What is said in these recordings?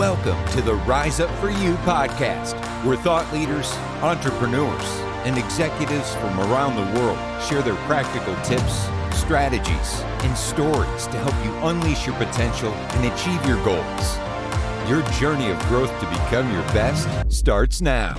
Welcome to the Rise Up For You podcast, where thought leaders, entrepreneurs, and executives from around the world share their practical tips, strategies, and stories to help you unleash your potential and achieve your goals. Your journey of growth to become your best starts now.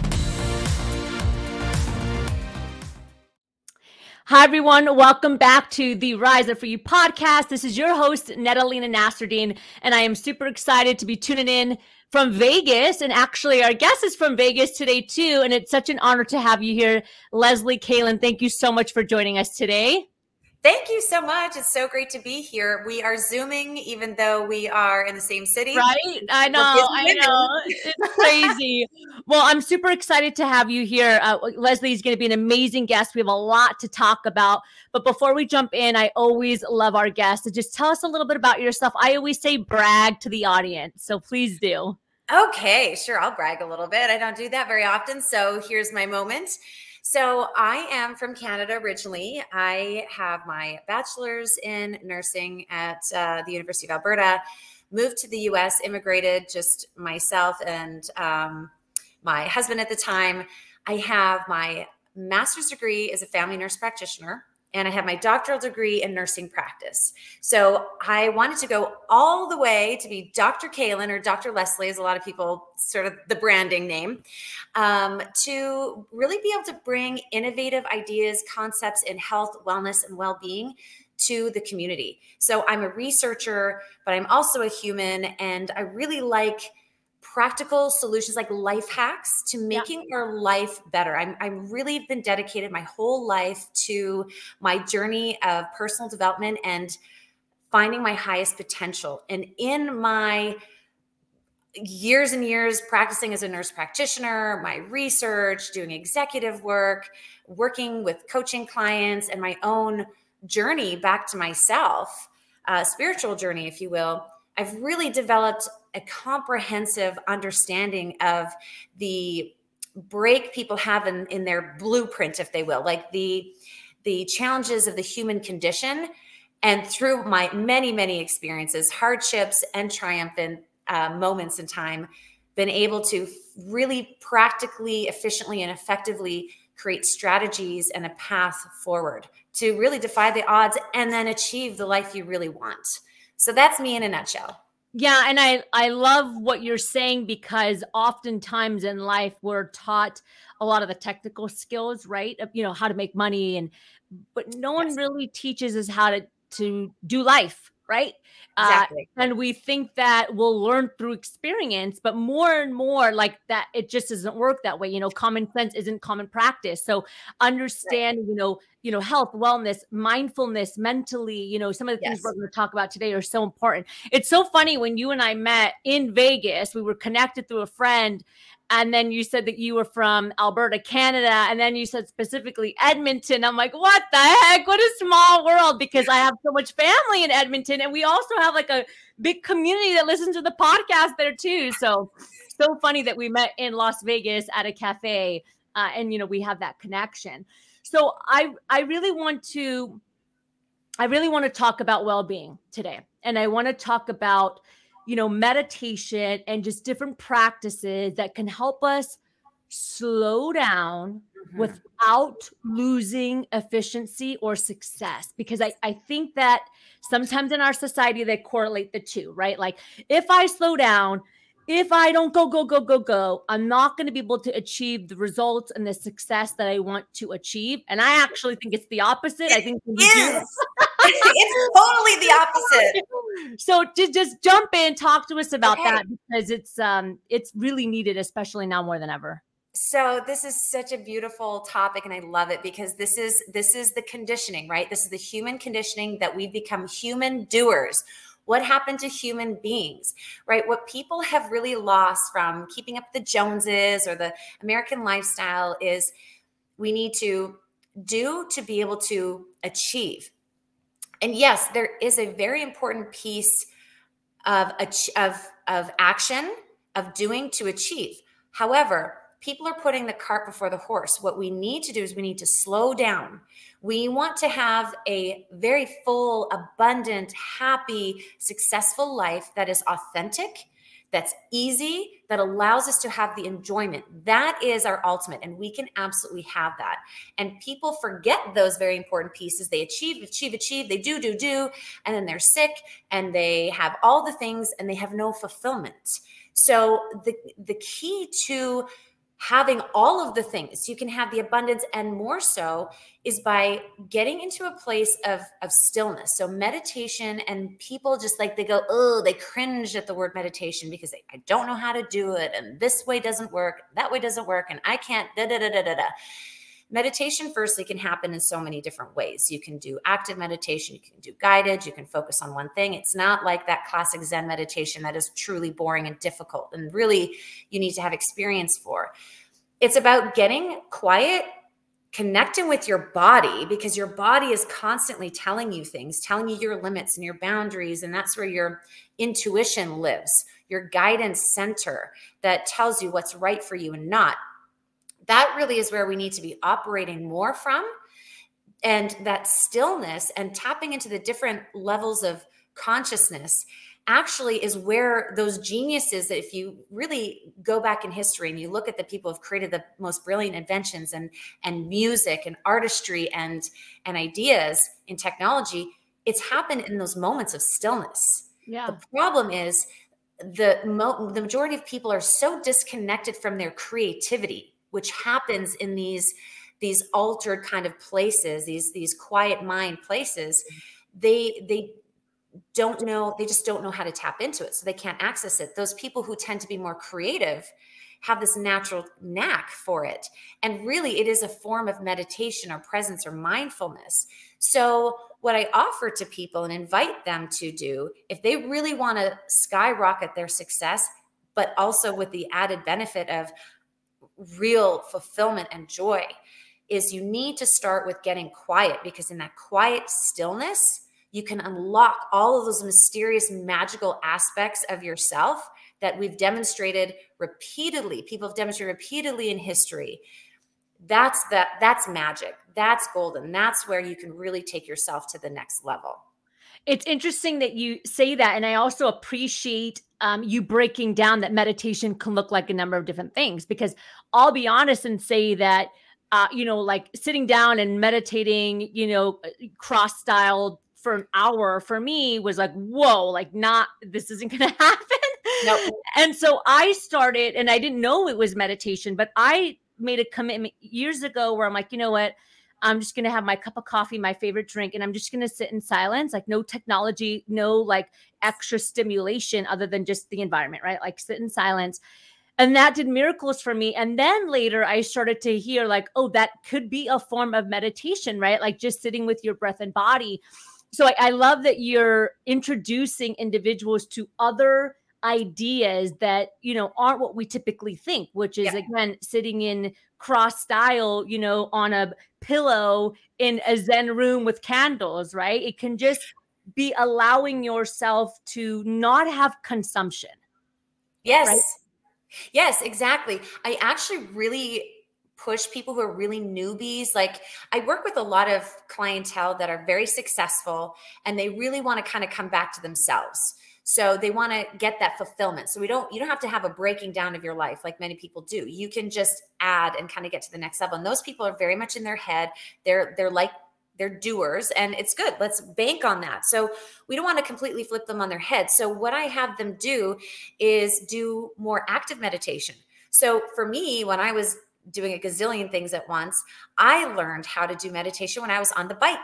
Hi, everyone. Welcome back to the Rise Up For You podcast. This is your host, Netalina Nasruddin, and I am super excited to be tuning in from Vegas. And actually, our guest is from Vegas today, too. And it's such an honor to have you here, Leslie Kalyn. Thank you so much for joining us today. Thank you so much. It's so great to be here. We are Zooming, even though we are in the same city. Right? I know. I know. It's crazy. well, I'm super excited to have you here. Uh, Leslie is going to be an amazing guest. We have a lot to talk about. But before we jump in, I always love our guests to just tell us a little bit about yourself. I always say brag to the audience. So please do. Okay, sure. I'll brag a little bit. I don't do that very often. So here's my moment. So I am from Canada originally. I have my bachelor's in nursing at uh, the University of Alberta. Moved to the U.S., immigrated just myself and um, my husband at the time. I have my master's degree as a family nurse practitioner and I have my doctoral degree in nursing practice. So I wanted to go all the way to be Dr. Kalyn or Dr. Leslie, as a lot of people sort of the branding name, um, to really be able to bring innovative ideas, concepts in health, wellness, and well being to the community. So I'm a researcher, but I'm also a human, and I really like practical solutions like life hacks to making yeah. our life better. I'm, I'm really been dedicated my whole life to my journey of personal development and finding my highest potential. And in my years and years practicing as a nurse practitioner, my research, doing executive work, working with coaching clients, and my own journey back to myself, uh, spiritual journey, if you will, I've really developed a comprehensive understanding of the break people have in, in their blueprint, if they will, like the the challenges of the human condition. And through my many, many experiences, hardships and triumphant uh, moments in time, been able to really practically, efficiently, and effectively create strategies and a path forward to really defy the odds and then achieve the life you really want. So that's me in a nutshell. Yeah, and I I love what you're saying because oftentimes in life we're taught a lot of the technical skills, right? Of, you know, how to make money and but no yes. one really teaches us how to to do life, right? Uh, exactly. Uh, and we think that we'll learn through experience, but more and more like that, it just doesn't work that way. You know, common sense isn't common practice. So understand, right. you know, you know, health, wellness, mindfulness, mentally, you know, some of the things we're going to talk about today are so important. It's so funny when you and I met in Vegas, we were connected through a friend and then you said that you were from Alberta, Canada, and then you said specifically Edmonton. I'm like, what the heck? What a small world because I have so much family in Edmonton, and we also have like a big community that listens to the podcast there too. So, so funny that we met in Las Vegas at a cafe, uh, and you know we have that connection. So I I really want to I really want to talk about well-being today, and I want to talk about you know, meditation and just different practices that can help us slow down mm-hmm. without losing efficiency or success. Because I, I think that sometimes in our society, they correlate the two, right? Like if I slow down, if I don't go, go, go, go, go, I'm not going to be able to achieve the results and the success that I want to achieve. And I actually think it's the opposite. I think. it's totally the opposite. So just just jump in, talk to us about okay. that because it's um it's really needed, especially now more than ever. So this is such a beautiful topic and I love it because this is this is the conditioning, right? This is the human conditioning that we've become human doers what happened to human beings, right? What people have really lost from keeping up the Joneses or the American lifestyle is we need to do to be able to achieve. And yes, there is a very important piece of, of, of action, of doing to achieve. However, people are putting the cart before the horse. What we need to do is we need to slow down. We want to have a very full, abundant, happy, successful life that is authentic, that's easy, that allows us to have the enjoyment. That is our ultimate. And we can absolutely have that. And people forget those very important pieces. They achieve, achieve, achieve, they do, do, do. And then they're sick and they have all the things and they have no fulfillment. So the, the key to having all of the things. You can have the abundance and more so is by getting into a place of of stillness. So meditation and people just like they go oh they cringe at the word meditation because they, i don't know how to do it and this way doesn't work that way doesn't work and i can't da da da da da da meditation firstly can happen in so many different ways. You can do active meditation you can do guided you can focus on one thing. It's not like that classic zen meditation that is truly boring and difficult and really you need to have experience for. It's about getting quiet connecting with your body because your body is constantly telling you things telling you your limits and your boundaries and that's where your intuition lives your guidance center that tells you what's right for you and not that really is where we need to be operating more from. And that stillness and tapping into the different levels of consciousness actually is where those geniuses that if you really go back in history and you look at the people who have created the most brilliant inventions and and music and artistry and and ideas in technology it's happened in those moments of stillness. Yeah. The problem is the mo- the majority of people are so disconnected from their creativity which happens in these these altered kind of places these these quiet mind places they they don't know they just don't know how to tap into it so they can't access it. Those people who tend to be more creative have this natural knack for it. And really it is a form of meditation or presence or mindfulness. So what i offer to people and invite them to do if they really want to skyrocket their success but also with the added benefit of real fulfillment and joy is you need to start with getting quiet because in that quiet stillness, you can unlock all of those mysterious, magical aspects of yourself that we've demonstrated repeatedly. People have demonstrated repeatedly in history. That's that that's magic. That's golden. That's where you can really take yourself to the next level. It's interesting that you say that. And I also appreciate um, you breaking down that meditation can look like a number of different things because I'll be honest and say that, uh, you know, like sitting down and meditating, you know, uh, cross styled for an hour for me was like, whoa, like not, this isn't going to happen. Nope. And so I started, and I didn't know it was meditation, but I made a commitment years ago where I'm like, you know what? I'm just going to have my cup of coffee, my favorite drink, and I'm just going to sit in silence, like no technology, no like extra stimulation other than just the environment, right? Like sit in silence. And that did miracles for me. And then later I started to hear, like, oh, that could be a form of meditation, right? Like just sitting with your breath and body. So I, I love that you're introducing individuals to other ideas that you know aren't what we typically think which is yeah. again sitting in cross style you know on a pillow in a zen room with candles right it can just be allowing yourself to not have consumption yes right? Yes exactly i actually really push people who are really newbies. Like I work with a lot of clientele that are very successful and they really want to kind of come back to themselves. So they want to get that fulfillment. So we don't you don't have to have a breaking down of your life like many people do. You can just add and kind of get to the next level. And those people are very much in their head. They're they're like they're doers and it's good. Let's bank on that. So we don't want to completely flip them on their head. So what I have them do is do more active meditation. So for me, when I was doing a gazillion things at once, I learned how to do meditation when I was on the bike.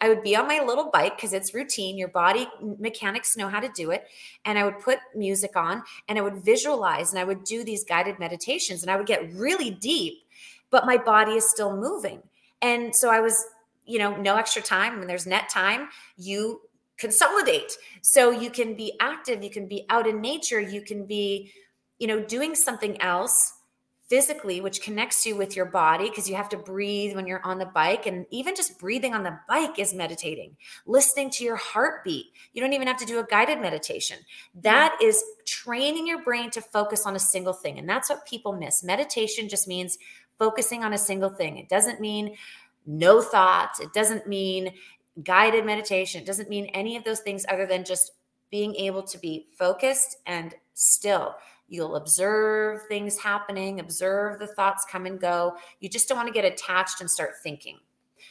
I would be on my little bike because it's routine. Your body mechanics know how to do it. And I would put music on and I would visualize and I would do these guided meditations and I would get really deep, but my body is still moving. And so I was, you know, no extra time. When there's net time, you consolidate. So you can be active, you can be out in nature, you can be, you know, doing something else physically, which connects you with your body because you have to breathe when you're on the bike. And even just breathing on the bike is meditating, listening to your heartbeat. You don't even have to do a guided meditation. That mm. is training your brain to focus on a single thing. And that's what people miss. Meditation just means focusing on a single thing. It doesn't mean no thoughts, it doesn't mean guided meditation, it doesn't mean any of those things other than just being able to be focused and still. You'll observe things happening, observe the thoughts come and go. You just don't want to get attached and start thinking.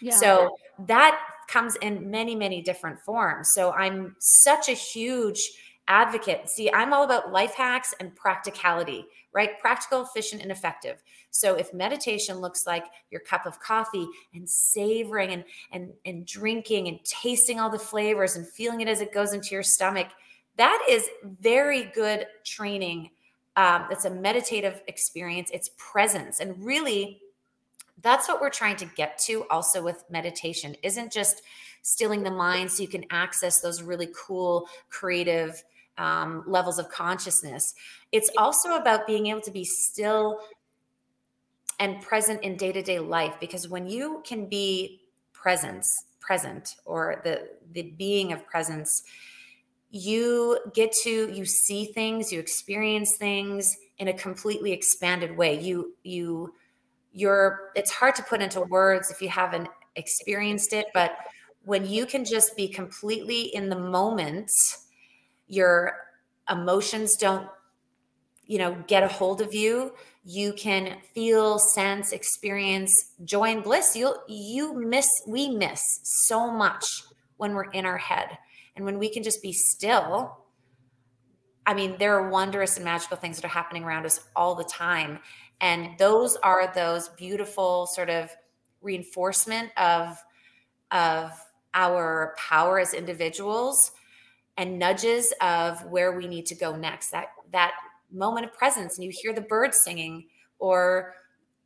Yeah. So that comes in many, many different forms. So I'm such a huge advocate. See, I'm all about life hacks and practicality, right? Practical, efficient, and effective. So if meditation looks like your cup of coffee and savoring and and and drinking and tasting all the flavors and feeling it as it goes into your stomach, that is very good training. Um, it's a meditative experience. It's presence, and really, that's what we're trying to get to. Also with meditation, isn't just stilling the mind so you can access those really cool creative um, levels of consciousness. It's also about being able to be still and present in day to day life because when you can be presence present or the the being of presence you get to you see things you experience things in a completely expanded way you you you're it's hard to put into words if you haven't experienced it but when you can just be completely in the moment your emotions don't you know get a hold of you you can feel sense experience joy and bliss. You you miss we miss so much when we're in our head. And when we can just be still i mean there are wondrous and magical things that are happening around us all the time. And those are those beautiful sort of reinforcement of of our power as individuals and nudges of where we need to go next. That that moment of presence and you hear the birds singing or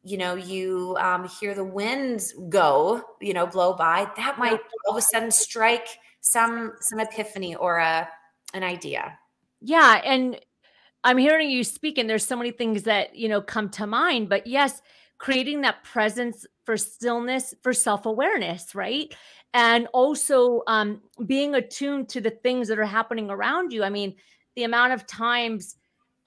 you know you um, hear the winds go you know blow by that might all of a sudden strike some some epiphany or a an idea. Yeah and i'm hearing you speak and there's so many things that you know come to mind but yes creating that presence for stillness for self-awareness right and also um, being attuned to the things that are happening around you. I mean, the amount of times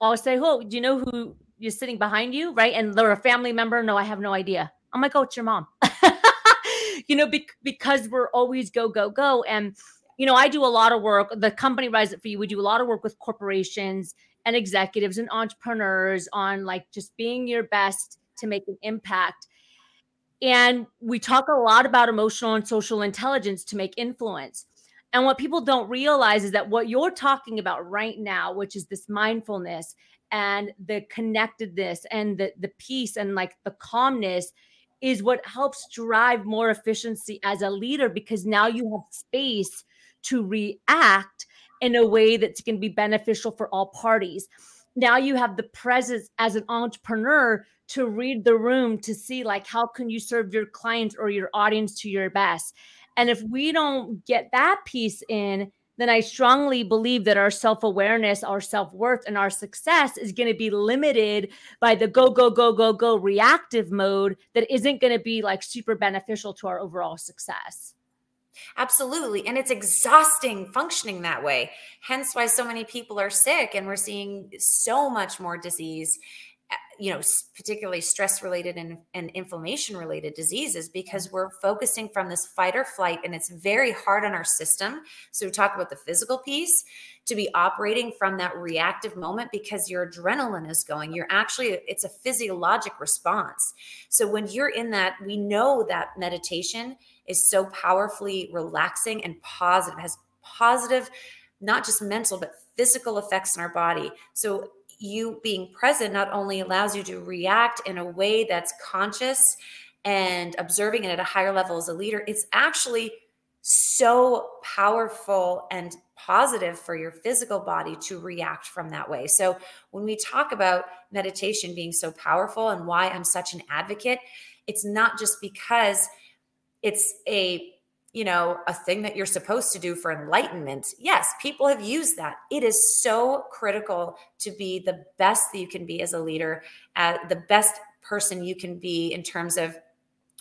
I'll say, "Oh, do you know who you're sitting behind you?" Right, and they're a family member. No, I have no idea. I'm like, "Oh, it's your mom." you know, be- because we're always go go go, and you know, I do a lot of work. The company Rise Up for You, we do a lot of work with corporations and executives and entrepreneurs on like just being your best to make an impact. And we talk a lot about emotional and social intelligence to make influence. And what people don't realize is that what you're talking about right now, which is this mindfulness and the connectedness and the, the peace and like the calmness, is what helps drive more efficiency as a leader because now you have space to react in a way that's going to be beneficial for all parties. Now you have the presence as an entrepreneur to read the room to see like how can you serve your clients or your audience to your best and if we don't get that piece in then i strongly believe that our self-awareness our self-worth and our success is going to be limited by the go go go go go reactive mode that isn't going to be like super beneficial to our overall success Absolutely. And it's exhausting functioning that way. Hence why so many people are sick and we're seeing so much more disease you know particularly stress related and, and inflammation related diseases because mm-hmm. we're focusing from this fight or flight and it's very hard on our system so we talk about the physical piece to be operating from that reactive moment because your adrenaline is going. You're actually it's a physiologic response. So when you're in that we know that meditation is so powerfully relaxing and positive has positive not just mental but physical effects in our body. So you being present not only allows you to react in a way that's conscious and observing it at a higher level as a leader, it's actually so powerful and positive for your physical body to react from that way. So, when we talk about meditation being so powerful and why I'm such an advocate, it's not just because it's a you know, a thing that you're supposed to do for enlightenment. Yes, people have used that. It is so critical to be the best that you can be as a leader, uh, the best person you can be in terms of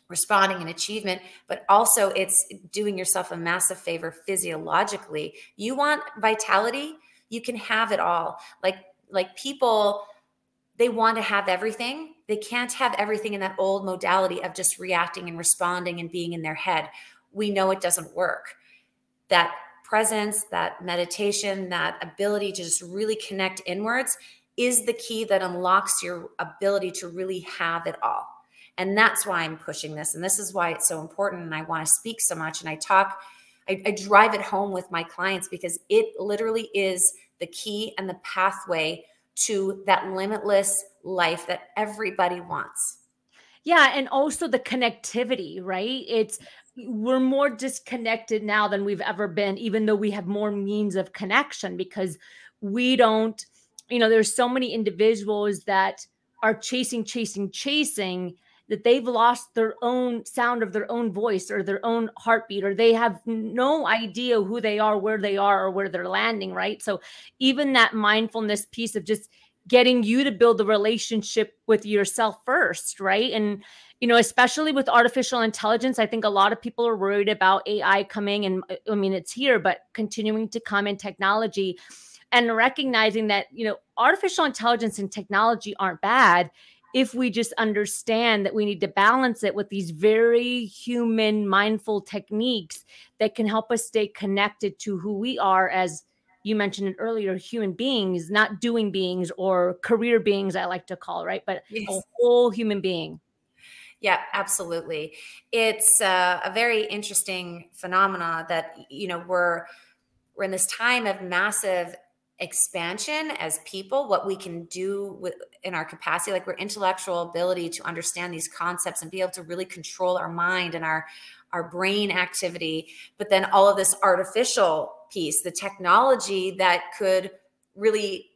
responding and achievement, but also it's doing yourself a massive favor physiologically. You want vitality, you can have it all. Like like people they want to have everything. They can't have everything in that old modality of just reacting and responding and being in their head we know it doesn't work. That presence, that meditation, that ability to just really connect inwards is the key that unlocks your ability to really have it all. And that's why I'm pushing this. And this is why it's so important. And I want to speak so much. And I talk, I, I drive it home with my clients because it literally is the key and the pathway to that limitless life that everybody wants. Yeah, and also the connectivity, right? It's we're more disconnected now than we've ever been even though we have more means of connection because we don't you know there's so many individuals that are chasing chasing chasing that they've lost their own sound of their own voice or their own heartbeat or they have no idea who they are where they are or where they're landing right? So even that mindfulness piece of just getting you to build the relationship with yourself first right? And you know especially with artificial intelligence i think a lot of people are worried about ai coming and uh, i mean it's here but continuing to come in technology and recognizing that you know artificial intelligence and technology aren't bad if we just understand that we need to balance it with these very human mindful techniques that can help us stay connected to who we are as you mentioned it earlier human beings not doing beings or career beings i like to call right but yes. a whole human being yeah absolutely. It's uh, a very interesting phenomena that you know we're we're in this time of massive expansion as people what we can do with in our capacity like we're intellectual ability to understand these concepts and be able to really control our mind and our our brain activity. But then all of this artificial piece the technology that could really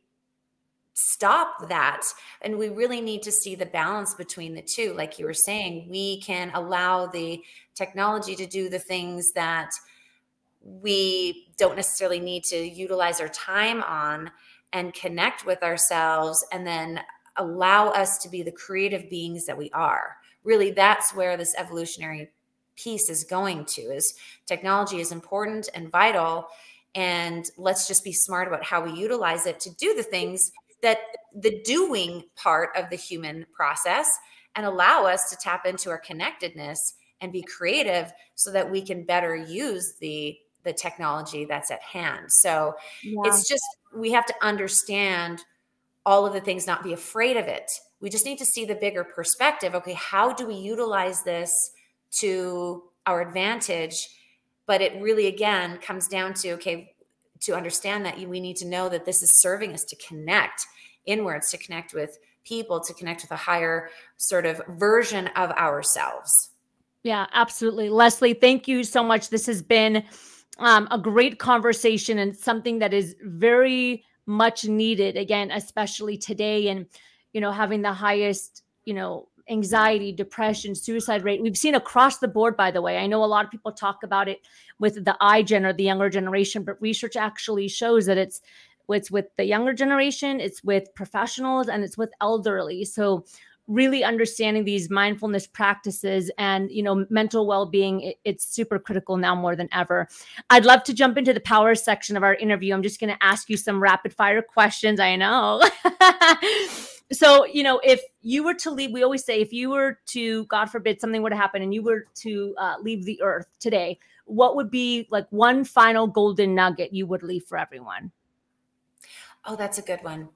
stop that. And we really need to see the balance between the two. Like you were saying we can allow the technology to do the things that we don't necessarily need to utilize our time on and connect with ourselves and then allow us to be the creative beings that we are. Really that's where this evolutionary piece is going to is technology is important and vital and let's just be smart about how we utilize it to do the things that the doing part of the human process and allow us to tap into our connectedness and be creative so that we can better use the the technology that's at hand. So yeah. it's just we have to understand all of the things, not be afraid of it. We just need to see the bigger perspective. Okay, how do we utilize this to our advantage? But it really again comes down to okay, to understand that we need to know that this is serving us to connect inwards, to connect with people, to connect with a higher sort of version of ourselves. Yeah, absolutely. Leslie, thank you so much. This has been um, a great conversation and something that is very much needed again especially today and you know having the highest you know anxiety depression suicide rate. We've seen across the board by the way. I know a lot of people talk about it with the iGen or the younger generation but research actually shows that it's it's with the younger generation it's with professionals and it's with elderly. So really understanding these mindfulness practices and you know mental well-being it, it's super critical now more than ever. I'd love to jump into the power section of our interview. I'm just going to ask you some rapid fire questions i know so you know if you were to leave we always say if you were to god forbid something were to happen and you were to uh, leave the earth today what would be like one final golden nugget you would leave for everyone oh that's a good one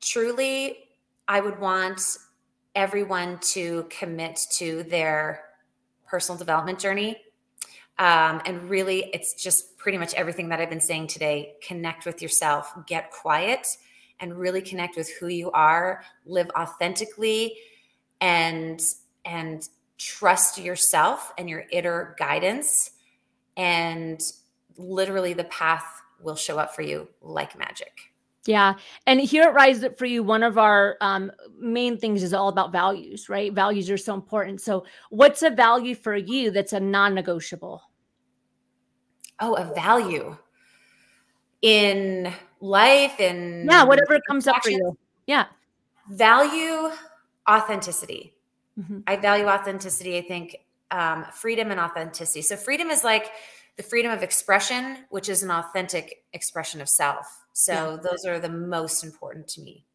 truly I would want everyone to commit to their personal development journey. Um, and really, it's just pretty much everything that I've been saying today. Connect with yourself, get quiet, and really connect with who you are. Live authentically, and and trust yourself and your inner guidance. And literally, the path will show up for you like magic. Yeah. And here at Rise Up For You, one of our um, main things is all about values, right? Values are so important. So, what's a value for you that's a non negotiable? Oh, a value in life and yeah, whatever comes up for you. Yeah. Value authenticity. Mm-hmm. I value authenticity. I think um, freedom and authenticity. So, freedom is like the freedom of expression, which is an authentic expression of self so yeah. those are the most important to me.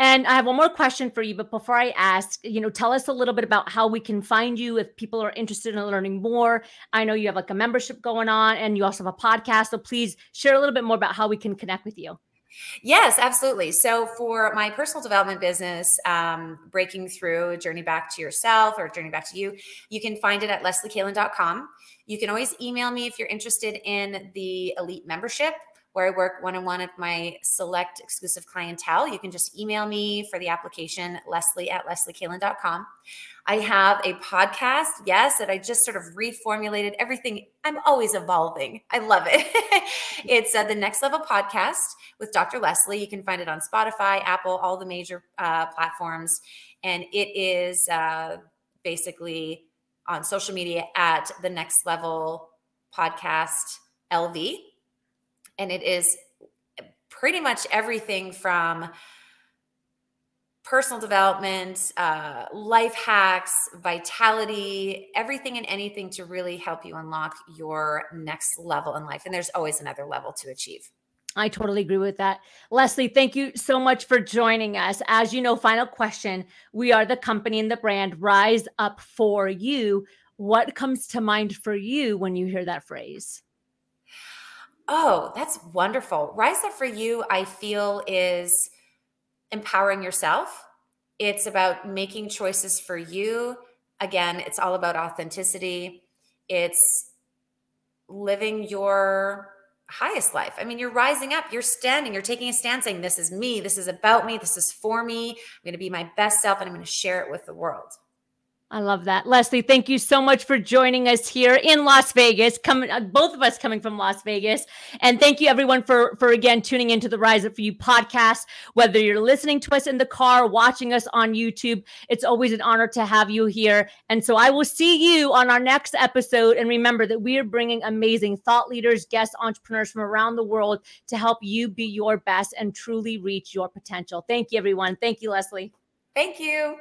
And I have one more question for you, but before I ask, you know, tell us a little bit about how we can find you if people are interested in learning more. I know you have like a membership going on and you also have a podcast. So please share a little bit more about how we can connect with you. Yes, absolutely. So, for my personal development business, um, Breaking Through Journey Back to Yourself or Journey Back to You, you can find it at lesliekalyn.com. You can always email me if you're interested in the elite membership where I work one on one with my select exclusive clientele. You can just email me for the application, leslie at lesliekalyn.com. I have a podcast, yes, that I just sort of reformulated everything. I'm always evolving. I love it. it's uh, the Next Level Podcast with Dr. Leslie. You can find it on Spotify, Apple, all the major uh, platforms. And it is uh, basically on social media at the Next Level Podcast LV and it is pretty much everything from personal development, uh, life hacks, vitality, everything and anything to really help you unlock your next level in life. And there's always another level to achieve. I totally agree with that. Leslie, thank you so much for joining us. As you know, final question we are the company and the brand Rise Up for You. What comes to mind for you when you hear that phrase? Oh, that's wonderful. Rise Up for You, I feel, is empowering yourself. It's about making choices for you. Again, it's all about authenticity. It's living your highest life. I mean, you're rising up, you're standing, you're taking a stand saying, This is me, this is about me, this is for me. I'm going to be my best self and I'm going to share it with the world. I love that. Leslie, thank you so much for joining us here in Las Vegas. Coming uh, both of us coming from Las Vegas. And thank you everyone for for again tuning into the Rise Up for You podcast. Whether you're listening to us in the car, watching us on YouTube, it's always an honor to have you here. And so I will see you on our next episode and remember that we are bringing amazing thought leaders, guest entrepreneurs from around the world to help you be your best and truly reach your potential. Thank you everyone. Thank you Leslie. Thank you.